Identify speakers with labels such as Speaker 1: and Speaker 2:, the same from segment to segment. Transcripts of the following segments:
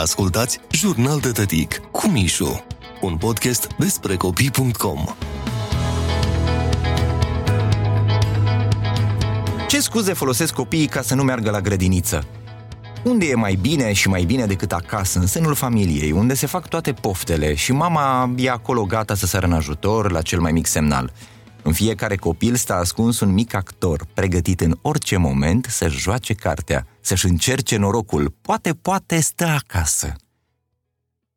Speaker 1: Ascultați Jurnal de Tătic cu Mișu, un podcast despre copii.com.
Speaker 2: Ce scuze folosesc copiii ca să nu meargă la grădiniță? Unde e mai bine și mai bine decât acasă, în sânul familiei, unde se fac toate poftele și mama e acolo gata să sară în ajutor la cel mai mic semnal. În fiecare copil stă ascuns un mic actor, pregătit în orice moment să-și joace cartea, să-și încerce norocul. Poate, poate stă acasă.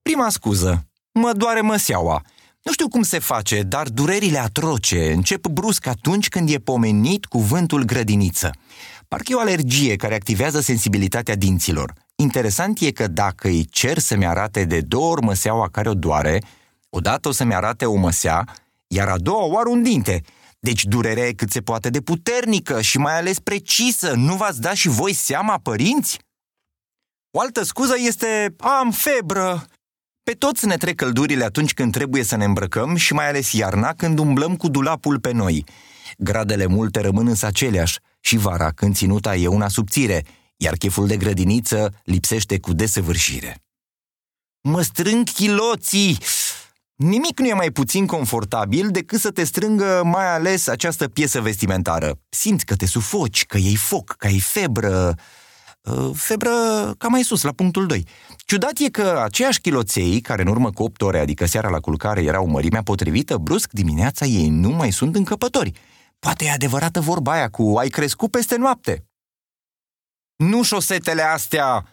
Speaker 2: Prima scuză. Mă doare măseaua. Nu știu cum se face, dar durerile atroce încep brusc atunci când e pomenit cuvântul grădiniță. Parcă e o alergie care activează sensibilitatea dinților. Interesant e că dacă îi cer să-mi arate de două ori măseaua care o doare, odată o să-mi arate o măsea, iar a doua oară un dinte. Deci durerea e cât se poate de puternică și mai ales precisă. Nu v-ați dat și voi seama, părinți? O altă scuză este am febră. Pe toți ne trec căldurile atunci când trebuie să ne îmbrăcăm și mai ales iarna când umblăm cu dulapul pe noi. Gradele multe rămân însă aceleași și vara când ținuta e una subțire, iar cheful de grădiniță lipsește cu desăvârșire. Mă strâng chiloții! Nimic nu e mai puțin confortabil decât să te strângă mai ales această piesă vestimentară. Simți că te sufoci, că iei foc, că ai febră... Uh, febră ca mai sus, la punctul 2. Ciudat e că aceiași chiloței, care în urmă cu 8 ore, adică seara la culcare, erau mărimea potrivită, brusc dimineața ei nu mai sunt încăpători. Poate e adevărată vorba aia cu ai crescut peste noapte. Nu șosetele astea!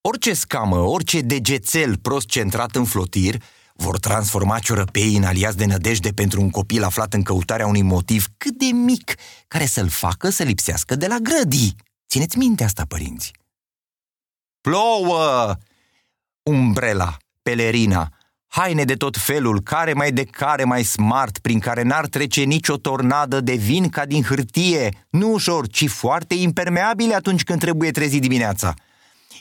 Speaker 2: Orice scamă, orice degețel prost centrat în flotir, vor transforma ciorăpeii în aliați de nădejde pentru un copil aflat în căutarea unui motiv cât de mic care să-l facă să lipsească de la grădii. Țineți minte asta, părinți. Plouă! Umbrela, pelerina, haine de tot felul, care mai de care mai smart, prin care n-ar trece nicio tornadă de vin ca din hârtie, nu ușor, ci foarte impermeabile atunci când trebuie trezi dimineața –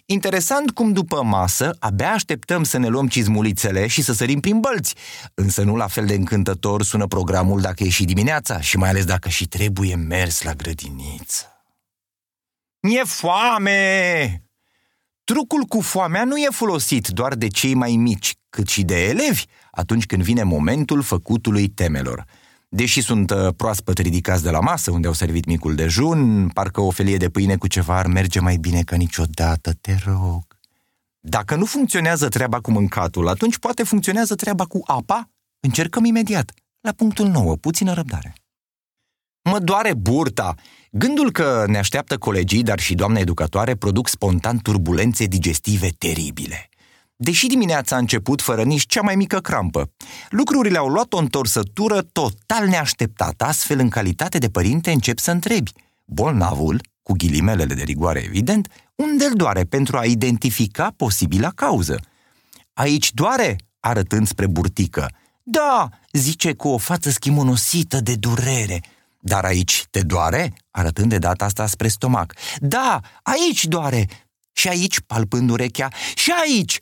Speaker 2: Interesant cum după masă abia așteptăm să ne luăm cizmulițele și să sărim prin bălți, însă nu la fel de încântător sună programul dacă e și dimineața și mai ales dacă și trebuie mers la grădiniță. Mi-e foame! Trucul cu foamea nu e folosit doar de cei mai mici, cât și de elevi atunci când vine momentul făcutului temelor – Deși sunt uh, proaspăt ridicați de la masă, unde au servit micul dejun, parcă o felie de pâine cu ceva ar merge mai bine ca niciodată, te rog. Dacă nu funcționează treaba cu mâncatul, atunci poate funcționează treaba cu apa? Încercăm imediat. La punctul 9, puțină răbdare. Mă doare burta. Gândul că ne așteaptă colegii, dar și doamna educatoare, produc spontan turbulențe digestive teribile. Deși dimineața a început fără nici cea mai mică crampă, lucrurile au luat o întorsătură total neașteptată, astfel în calitate de părinte încep să întrebi. Bolnavul, cu ghilimelele de rigoare evident, unde îl doare pentru a identifica posibila cauză. Aici doare, arătând spre burtică. Da, zice cu o față schimonosită de durere. Dar aici te doare? Arătând de data asta spre stomac. Da, aici doare. Și aici, palpând urechea. Și aici,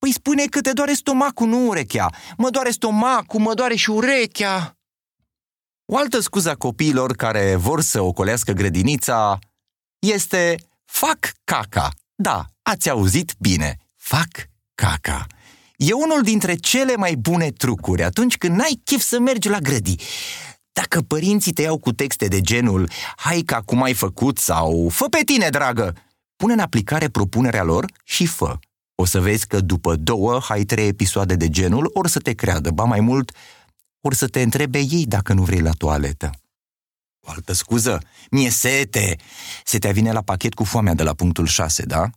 Speaker 2: Păi spune că te doare stomacul, nu urechea. Mă doare stomacul, mă doare și urechea. O altă scuză a copiilor care vor să ocolească grădinița este fac caca. Da, ați auzit bine, fac caca. E unul dintre cele mai bune trucuri atunci când n-ai chef să mergi la grădi. Dacă părinții te iau cu texte de genul Hai ca cum ai făcut sau Fă pe tine, dragă! Pune în aplicare propunerea lor și fă. O să vezi că după două, hai trei episoade de genul, ori să te creadă, ba mai mult, ori să te întrebe ei dacă nu vrei la toaletă. O altă scuză, mie sete. Setea vine la pachet cu foamea de la punctul 6, da?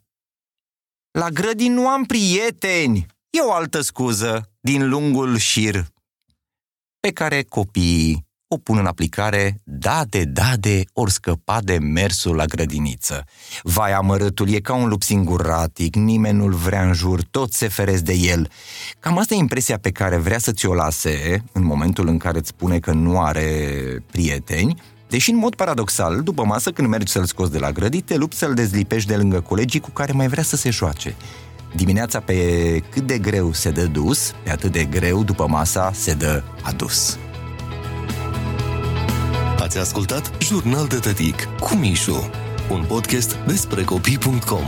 Speaker 2: La grădini nu am prieteni. E o altă scuză din lungul șir pe care copiii o pun în aplicare, da de da de ori scăpa de mersul la grădiniță. Vai, amărâtul e ca un lup singuratic, nimeni nu-l vrea în jur, tot se feresc de el. Cam asta e impresia pe care vrea să ți-o lase în momentul în care îți spune că nu are prieteni, Deși, în mod paradoxal, după masă, când mergi să-l scoți de la grădi, te lupți să-l dezlipești de lângă colegii cu care mai vrea să se joace. Dimineața pe cât de greu se dă dus, pe atât de greu după masa se dă adus.
Speaker 1: Ați ascultat Jurnal de Tătic cu Mișu, un podcast despre copii.com.